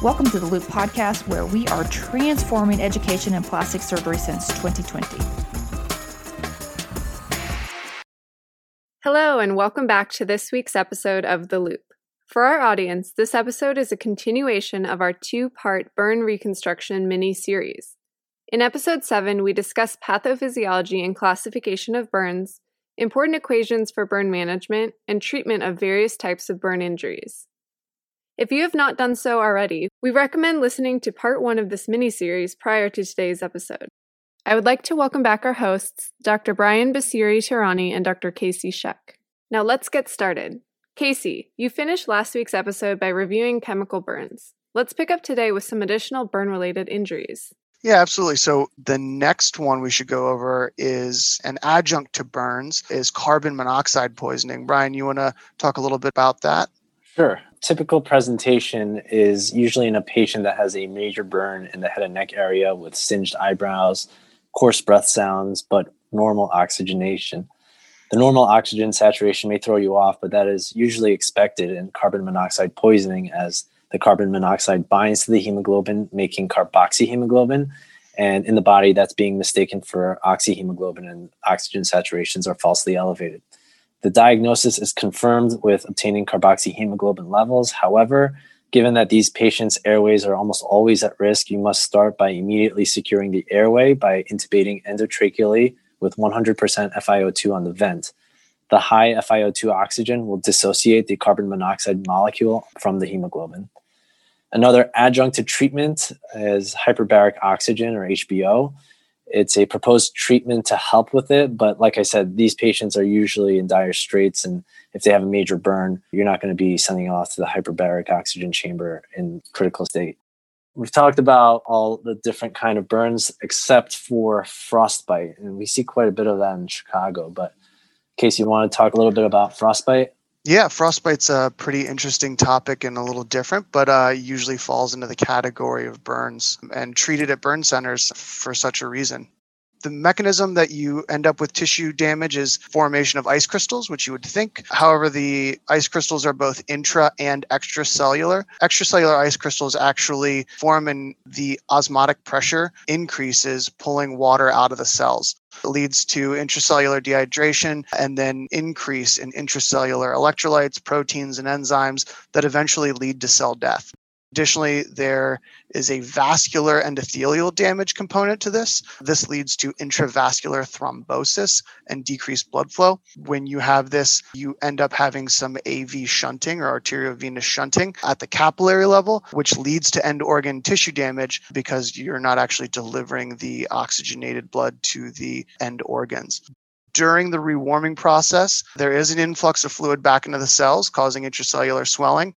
Welcome to the Loupe podcast, where we are transforming education in plastic surgery since 2020. Hello, and welcome back to this week's episode of The Loupe. For our audience, this episode is a continuation of our two part burn reconstruction mini series. In episode 7, we discuss pathophysiology and classification of burns, important equations for burn management, and treatment of various types of burn injuries. If you have not done so already, we recommend listening to part one of this mini series prior to today's episode. I would like to welcome back our hosts, Dr. Brian Bassiri-Tehrani and Dr. Casey Sheck. Now let's get started. Casey, you finished last week's episode by reviewing chemical burns. Let's pick up today with some additional burn related injuries. Yeah, absolutely. So the next one we should go over is an adjunct to burns is carbon monoxide poisoning. Brian, you want to talk a little bit about that? Sure. Typical presentation is usually in a patient that has a major burn in the head and neck area with singed eyebrows, coarse breath sounds, but normal oxygenation. The normal oxygen saturation may throw you off, but that is usually expected in carbon monoxide poisoning as the carbon monoxide binds to the hemoglobin, making carboxyhemoglobin. And in the body, that's being mistaken for oxyhemoglobin, and oxygen saturations are falsely elevated. The diagnosis is confirmed with obtaining carboxyhemoglobin levels. However, given that these patients' airways are almost always at risk, you must start by immediately securing the airway by intubating endotracheally with 100% FiO2 on the vent. The high FiO2 oxygen will dissociate the carbon monoxide molecule from the hemoglobin. Another adjunct to treatment is hyperbaric oxygen or HBO. It's a proposed treatment to help with it, but like I said, these patients are usually in dire straits, and if they have a major burn, you're not going to be sending them off to the hyperbaric oxygen chamber in critical state. We've talked about all the different kind of burns except for frostbite, and we see quite a bit of that in Chicago. But in case you want to talk a little bit about frostbite, yeah, frostbite's a pretty interesting topic and a little different, but uh, usually falls into the category of burns and treated at burn centers for such a reason. The mechanism that you end up with tissue damage is formation of ice crystals, which you would think. However, the ice crystals are both intra and extracellular. Extracellular ice crystals actually form and the osmotic pressure increases, pulling water out of the cells It leads to intracellular dehydration and then increase in intracellular electrolytes, proteins, and enzymes that eventually lead to cell death. Additionally, there is a vascular endothelial damage component to this. This leads to intravascular thrombosis and decreased blood flow. When you have this, you end up having some AV shunting or arteriovenous shunting at the capillary level, which leads to end organ tissue damage because you're not actually delivering the oxygenated blood to the end organs during the rewarming process, there is an influx of fluid back into the cells, causing intracellular swelling.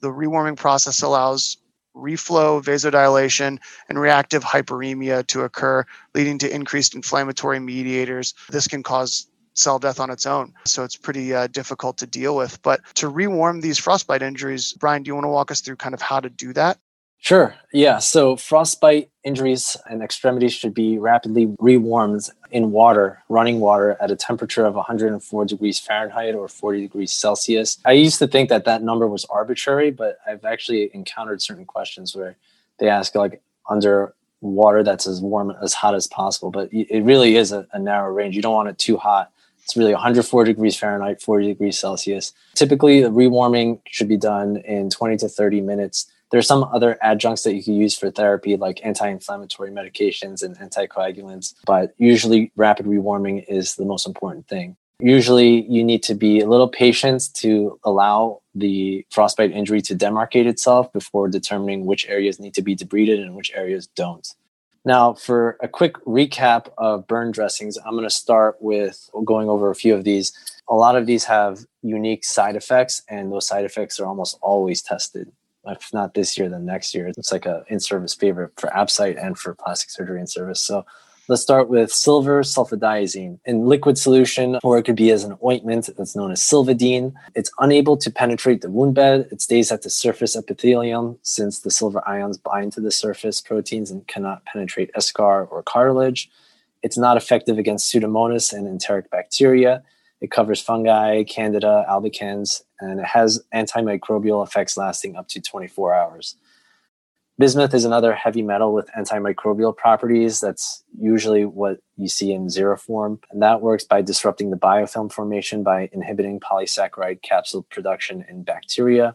The rewarming process allows reflow, vasodilation, and reactive hyperemia to occur, leading to increased inflammatory mediators. This can cause cell death on its own. So it's pretty uh, difficult to deal with. But to rewarm these frostbite injuries, Brian, do you want to walk us through kind of how to do that? Sure. Yeah. So frostbite injuries and extremities should be rapidly rewarmed in water, running water at a temperature of 104 degrees Fahrenheit or 40 degrees Celsius. I used to think that that number was arbitrary, but I've actually encountered certain questions where they ask like under water that's as warm as hot as possible, but it really is a, a narrow range. You don't want it too hot. It's really 104 degrees Fahrenheit, 40 degrees Celsius. Typically, the rewarming should be done in 20 to 30 minutes there are some other adjuncts that you can use for therapy, like anti-inflammatory medications and anticoagulants, but usually rapid rewarming is the most important thing. Usually, you need to be a little patient to allow the frostbite injury to demarcate itself before determining which areas need to be debrided and which areas don't. Now, for a quick recap of burn dressings, I'm going to start with going over a few of these. A lot of these have unique side effects, and those side effects are almost always tested if not this year, then next year. It's like a in-service favorite for ABSITE and for plastic surgery in service. So let's start with silver sulfadiazine in liquid solution, or it could be as an ointment that's known as Silvadene. It's unable to penetrate the wound bed. It stays at the surface epithelium since the silver ions bind to the surface proteins and cannot penetrate eschar or cartilage. It's not effective against Pseudomonas and enteric bacteria. It covers fungi, candida, albicans, and it has antimicrobial effects lasting up to 24 hours. Bismuth is another heavy metal with antimicrobial properties. That's usually what you see in Xeroform. And that works by disrupting the biofilm formation by inhibiting polysaccharide capsule production in bacteria.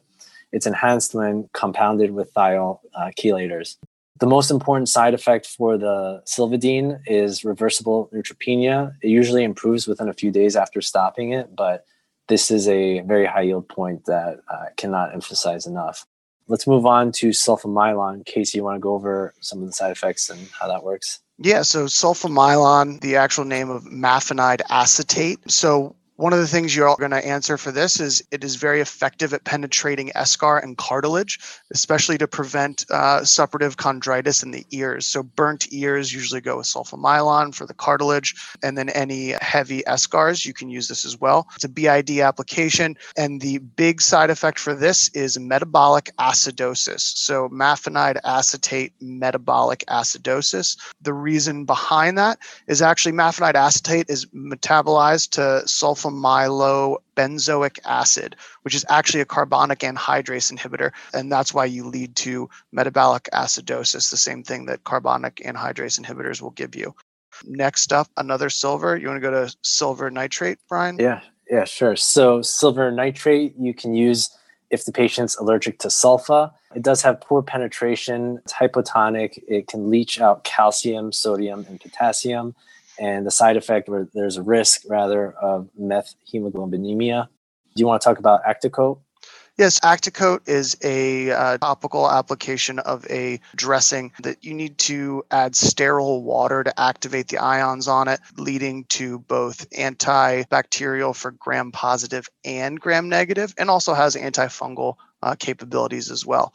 It's enhanced when compounded with thiol uh, chelators. The most important side effect for the Silvadene is reversible neutropenia. It usually improves within a few days after stopping it, but this is a very high yield point that I uh, cannot emphasize enough. Let's move on to sulfamylon. Casey, you want to go over some of the side effects and how that works? Yeah, so sulfamylon, the actual name of mafenide acetate. So one of the things you're all going to answer for this is it is very effective at penetrating eschar and cartilage, especially to prevent uh, suppurative chondritis in the ears. So, burnt ears usually go with sulfamylon for the cartilage, and then any heavy eschars, you can use this as well. It's a BID application, and the big side effect for this is metabolic acidosis. So, mafenide acetate metabolic acidosis. The reason behind that is actually mafenide acetate is metabolized to sulfur sulfamylobenzoic acid, which is actually a carbonic anhydrase inhibitor. And that's why you lead to metabolic acidosis, the same thing that carbonic anhydrase inhibitors will give you. Next up, another silver. You want to go to silver nitrate, Brian? Yeah, yeah, sure. So, silver nitrate you can use if the patient's allergic to sulfa. It does have poor penetration, it's hypotonic, it can leach out calcium, sodium, and potassium and the side effect where there's a risk rather of methemoglobinemia. Do you want to talk about Acticoat? Yes, Acticoat is a uh, topical application of a dressing that you need to add sterile water to activate the ions on it, leading to both antibacterial for gram positive and gram negative, and also has antifungal uh, capabilities as well.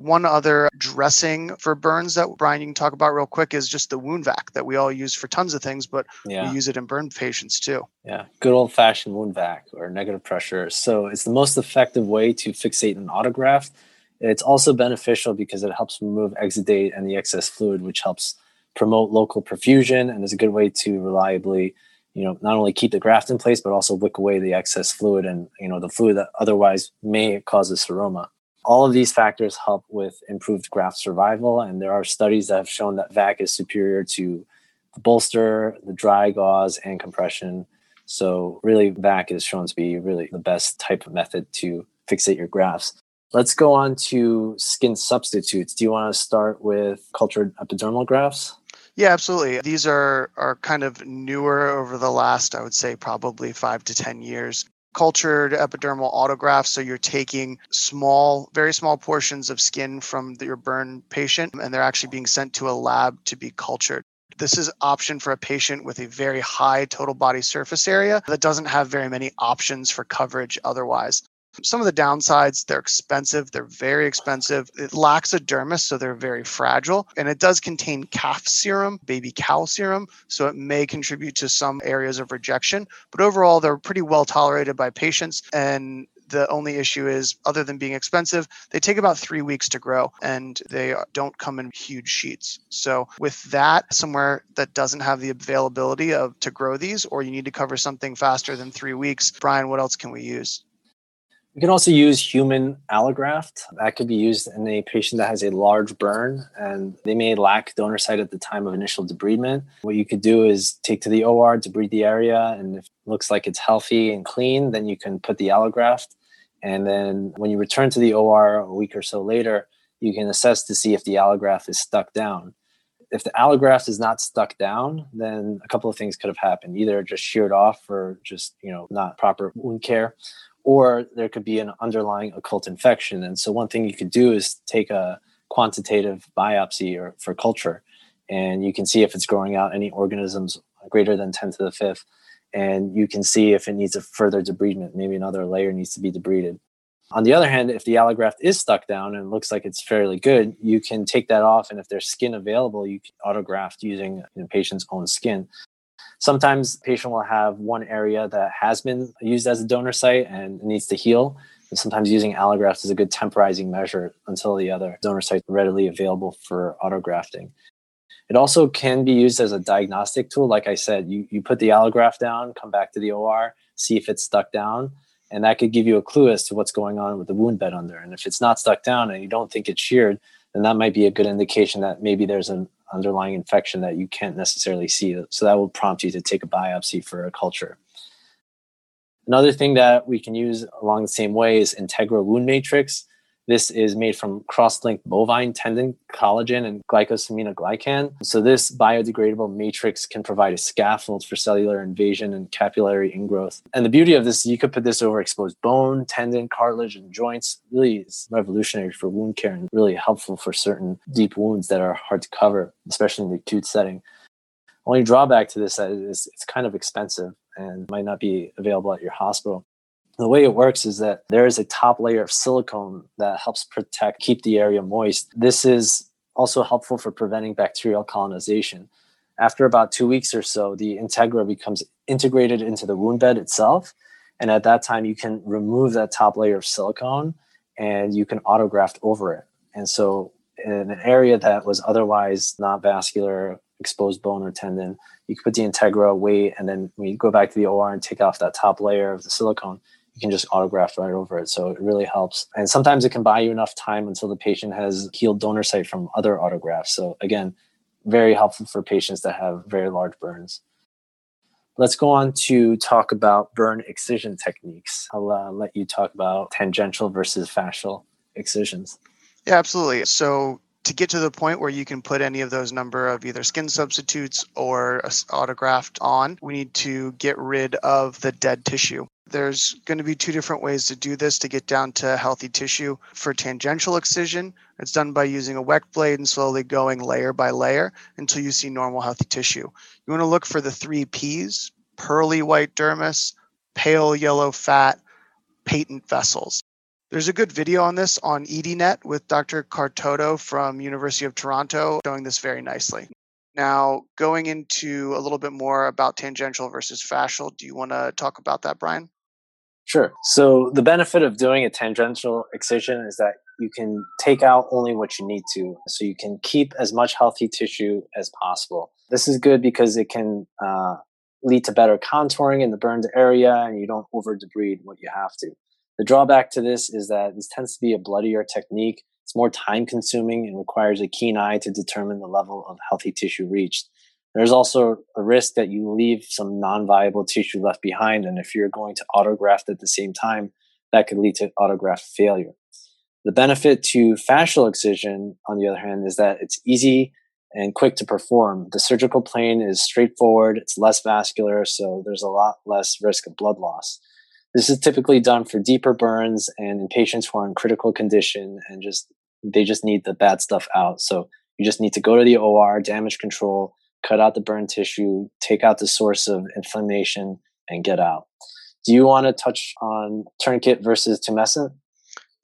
One other dressing for burns that Brian you can talk about real quick is just the wound vac that we all use for tons of things, but yeah. we use it in burn patients too. Yeah, good old fashioned wound vac or negative pressure. So it's the most effective way to fixate an autograft. It's also beneficial because it helps remove exudate and the excess fluid, which helps promote local perfusion and is a good way to reliably you know not only keep the graft in place but also wick away the excess fluid and you know the fluid that otherwise may cause a seroma all of these factors help with improved graft survival, and there are studies that have shown that VAC is superior to the bolster, the dry gauze, and compression. So, really, VAC is shown to be really the best type of method to fixate your grafts. Let's go on to skin substitutes. Do you want to start with cultured epidermal grafts? Yeah, absolutely. These are are kind of newer over the last, I would say, probably five to ten years cultured epidermal autografts. So you're taking small, very small portions of skin from your burn patient, and they're actually being sent to a lab to be cultured. This is option for a patient with a very high total body surface area that doesn't have very many options for coverage otherwise. Some of the downsides, they're expensive. They're very expensive. It lacks a dermis, so they're very fragile. And it does contain calf serum, baby cow serum, so it may contribute to some areas of rejection. But overall, they're pretty well tolerated by patients. And the only issue is, other than being expensive, they take about three weeks to grow and they don't come in huge sheets. So, with that, somewhere that doesn't have the availability of to grow these, or you need to cover something faster than three weeks, Brian, what else can we use? We can also use human allograft. That could be used in a patient that has a large burn and they may lack donor site at the time of initial debridement. What you could do is take to the OR, debride the area, and if it looks like it's healthy and clean, then you can put the allograft. And then when you return to the OR a week or so later, you can assess to see if the allograft is stuck down. If the allograft is not stuck down, then a couple of things could have happened. Either just sheared off or just, you know, not proper wound care, or there could be an underlying occult infection. And so, one thing you could do is take a quantitative biopsy or for culture, and you can see if it's growing out any organisms greater than 10 to the fifth. And you can see if it needs a further debridement, maybe another layer needs to be debrided. On the other hand, if the allograft is stuck down and looks like it's fairly good, you can take that off. And if there's skin available, you can autograft using know, patient's own skin. Sometimes patient will have one area that has been used as a donor site and needs to heal. And sometimes using allograft is a good temporizing measure until the other donor site is readily available for autografting. It also can be used as a diagnostic tool. Like I said, you, you put the allograft down, come back to the OR, see if it's stuck down, and that could give you a clue as to what's going on with the wound bed under. And if it's not stuck down and you don't think it's sheared, then that might be a good indication that maybe there's an underlying infection that you can't necessarily see. So that will prompt you to take a biopsy for a culture. Another thing that we can use along the same way is Integra Wound Matrix. This is made from cross-linked bovine tendon collagen and glycosaminoglycan. So this biodegradable matrix can provide a scaffold for cellular invasion and capillary ingrowth. And the beauty of this, you could put this over exposed bone, tendon, cartilage, and joints. Really is revolutionary for wound care and really helpful for certain deep wounds that are hard to cover, especially in the acute setting. Only drawback to this is it's kind of expensive and might not be available at your hospital the way it works is that there is a top layer of silicone that helps protect, keep the area moist. This is also helpful for preventing bacterial colonization. After about two weeks or so, the Integra becomes integrated into the wound bed itself. And at that time, you can remove that top layer of silicone and you can autograft over it. And so, in an area that was otherwise not vascular, exposed bone or tendon, you can put the Integra, wait, and then when you go back to the OR and take off that top layer of the silicone, you can just autograft right over it. So it really helps. And sometimes it can buy you enough time until the patient has healed donor site from other autografts. So again, very helpful for patients that have very large burns. Let's go on to talk about burn excision techniques. I'll uh, let you talk about tangential versus fascial excisions. Yeah, absolutely. So to get to the point where you can put any of those number of either skin substitutes or autograft on, we need to get rid of the dead tissue. There's going to be two different ways to do this to get down to healthy tissue. For tangential excision, it's done by using a weck blade and slowly going layer by layer until you see normal healthy tissue. You want to look for the three P's pearly white dermis, pale yellow fat, patent vessels. There's a good video on this on EDNet with Dr. Cartotto from University of Toronto showing this very nicely. Now, going into a little bit more about tangential versus fascial, do you want to talk about that, Brian? Sure. So the benefit of doing a tangential excision is that you can take out only what you need to. So you can keep as much healthy tissue as possible. This is good because it can uh, lead to better contouring in the burned area and you don't over debride what you have to. The drawback to this is that this tends to be a bloodier technique. It's more time consuming and requires a keen eye to determine the level of healthy tissue reached. There's also a risk that you leave some non viable tissue left behind. And if you're going to autograft at the same time, that could lead to autograft failure. The benefit to fascial excision, on the other hand, is that it's easy and quick to perform. The surgical plane is straightforward, it's less vascular, so there's a lot less risk of blood loss. This is typically done for deeper burns and in patients who are in critical condition and just they just need the bad stuff out. So you just need to go to the OR, damage control, cut out the burn tissue, take out the source of inflammation, and get out. Do you want to touch on tourniquet versus tumescent?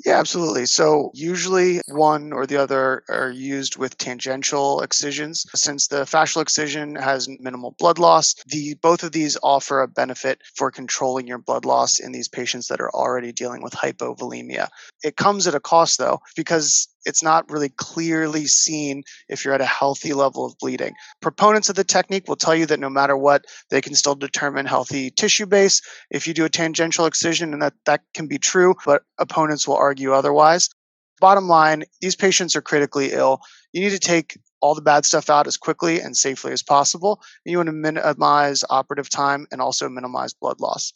Yeah, absolutely. So usually one or the other are used with tangential excisions. Since the fascial excision has minimal blood loss, the both of these offer a benefit for controlling your blood loss in these patients that are already dealing with hypovolemia. It comes at a cost though, because it's not really clearly seen if you're at a healthy level of bleeding. Proponents of the technique will tell you that no matter what, they can still determine healthy tissue base if you do a tangential excision, and that that can be true, but opponents will argue otherwise. Bottom line, these patients are critically ill. You need to take all the bad stuff out as quickly and safely as possible. And You want to minimize operative time and also minimize blood loss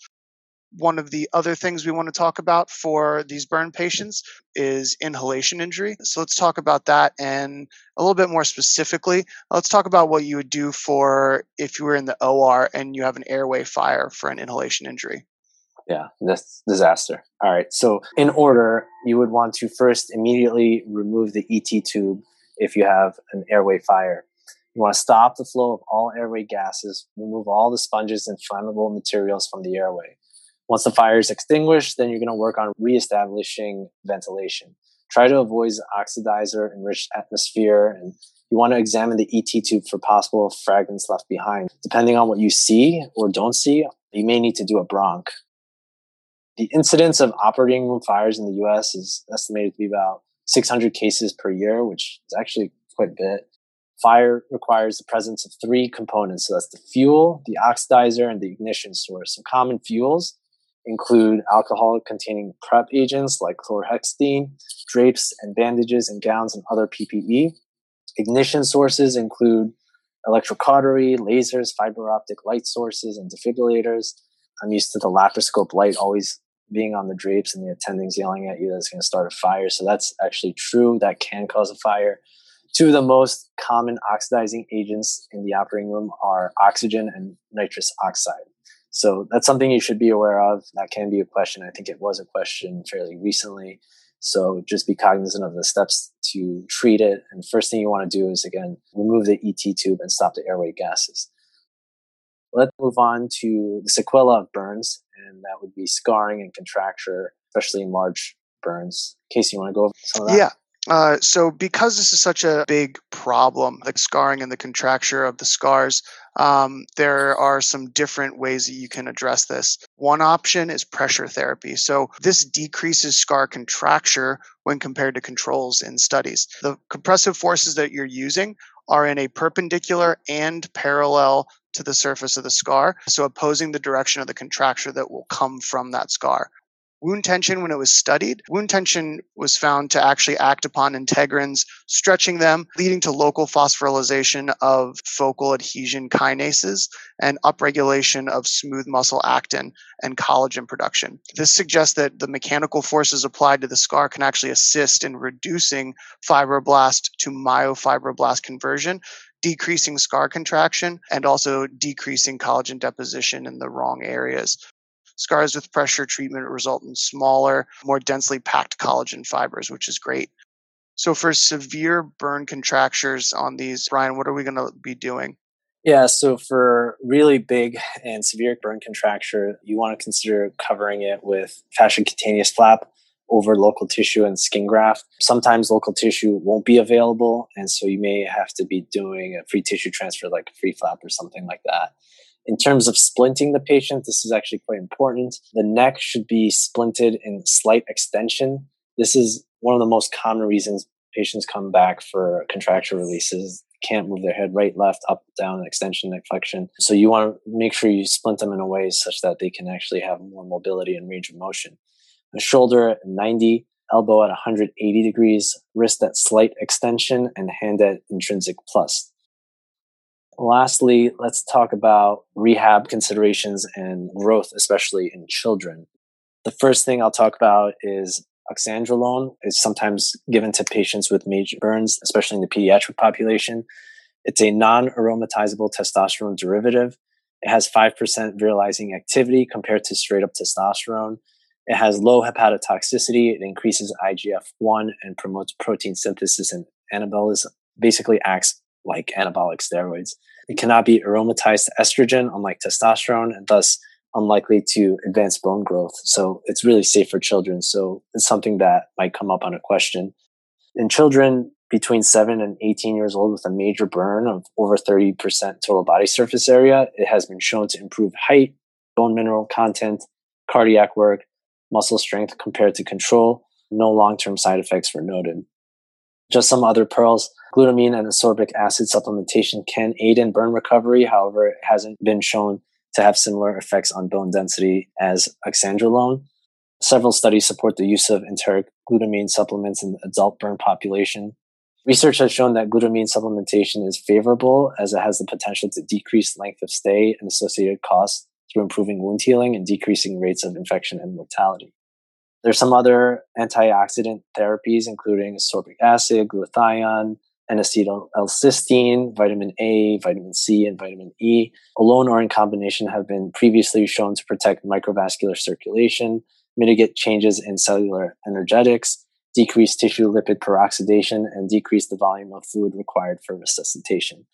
one of the other things we want to talk about for these burn patients is inhalation injury. So let's talk about that and a little bit more specifically. Let's talk about what you would do for if you were in the OR and you have an airway fire for an inhalation injury. Yeah, that's disaster. All right. So, in order, you would want to first immediately remove the ET tube if you have an airway fire. You want to stop the flow of all airway gases, remove all the sponges and flammable materials from the airway. Once the fire is extinguished, then you're going to work on reestablishing ventilation. Try to avoid oxidizer enriched atmosphere and you want to examine the ET tube for possible fragments left behind. Depending on what you see or don't see, you may need to do a bronch. The incidence of operating room fires in the US is estimated to be about 600 cases per year, which is actually quite a bit. Fire requires the presence of three components. So that's the fuel, the oxidizer, and the ignition source. Some common fuels include alcohol containing prep agents like chlorhexidine, drapes and bandages and gowns and other PPE. Ignition sources include electrocautery, lasers, fiber optic light sources, and defibrillators. I'm used to the laparoscope light always being on the drapes and the attendings yelling at you that it's going to start a fire. So that's actually true. That can cause a fire. Two of the most common oxidizing agents in the operating room are oxygen and nitrous oxide. So that's something you should be aware of. That can be a question. I think it was a question fairly recently. So just be cognizant of the steps to treat it. And first thing you want to do is again, remove the ET tube and stop the airway gases. Let's move on to the sequela of burns, and that would be scarring and contracture, especially in large burns. Casey, you want to go over some of that? Yeah. Uh, so, because this is such a big problem, the scarring and the contracture of the scars, um, there are some different ways that you can address this. One option is pressure therapy. So, this decreases scar contracture when compared to controls in studies. The compressive forces that you're using are in a perpendicular and parallel to the surface of the scar, so opposing the direction of the contracture that will come from that scar wound tension when it was studied. Wound tension was found to actually act upon integrins, stretching them, leading to local phosphorylation of focal adhesion kinases and upregulation of smooth muscle actin and collagen production. This suggests that the mechanical forces applied to the scar can actually assist in reducing fibroblast to myofibroblast conversion decreasing scar contraction and also decreasing collagen deposition in the wrong areas. Scars with pressure treatment result in smaller, more densely packed collagen fibers, which is great. So, for severe burn contractures on these, Brian, what are we going to be doing? Yeah, so for really big and severe burn contracture, you want to consider covering it with fasciocutaneous flap over local tissue and skin graft. Sometimes local tissue won't be available, and so you may have to be doing a free tissue transfer like a free flap or something like that. In terms of splinting the patient, this is actually quite important. The neck should be splinted in slight extension. This is one of the most common reasons patients come back for contracture releases can't move their head right, left, up, down, extension, neck flexion. So you want to make sure you splint them in a way such that they can actually have more mobility and range of motion. The shoulder at 90, elbow at 180 degrees, wrist at slight extension, and hand at intrinsic plus. Lastly, let's talk about rehab considerations and growth, especially in children. The first thing I'll talk about is oxandrolone is sometimes given to patients with major burns, especially in the pediatric population. It's a non-aromatizable testosterone derivative. It has 5% virilizing activity compared to straight up testosterone. It has low hepatotoxicity. It increases IGF-1 and promotes protein synthesis and anabolism. Basically acts like anabolic steroids. It cannot be aromatized to estrogen, unlike testosterone, and thus unlikely to advance bone growth. So it's really safe for children. So it's something that might come up on a question. In children between 7 and 18 years old with a major burn of over 30% total body surface area, it has been shown to improve height, bone mineral content, cardiac work, muscle strength compared to control. No long term side effects were noted. Just some other pearls. Glutamine and ascorbic acid supplementation can aid in burn recovery. However, it hasn't been shown to have similar effects on bone density as oxandrolone. Several studies support the use of enteric glutamine supplements in the adult burn population. Research has shown that glutamine supplementation is favorable as it has the potential to decrease length of stay and associated costs through improving wound healing and decreasing rates of infection and mortality. There's some other antioxidant therapies, including ascorbic acid, glutathione, N-acetyl-L-cysteine, vitamin A, vitamin C, and vitamin E, alone or in combination, have been previously shown to protect microvascular circulation, mitigate changes in cellular energetics, decrease tissue lipid peroxidation, and decrease the volume of fluid required for resuscitation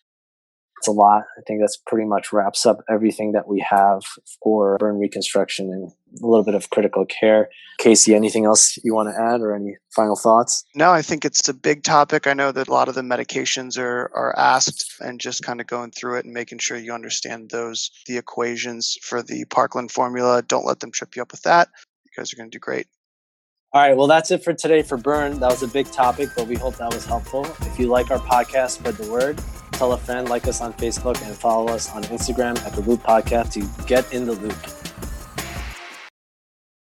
it's a lot. I think that's pretty much wraps up everything that we have for burn reconstruction and a little bit of critical care. Casey, anything else you want to add or any final thoughts? No, I think it's a big topic. I know that a lot of the medications are, are asked and just kind of going through it and making sure you understand those, the equations for the Parkland formula. Don't let them trip you up with that. You guys are going to do great. All right, well, that's it for today for Burn. That was a big topic, but we hope that was helpful. If you like our podcast, spread the word tell a friend, like us on Facebook, and follow us on Instagram at the Loupe Podcast to get in the loop.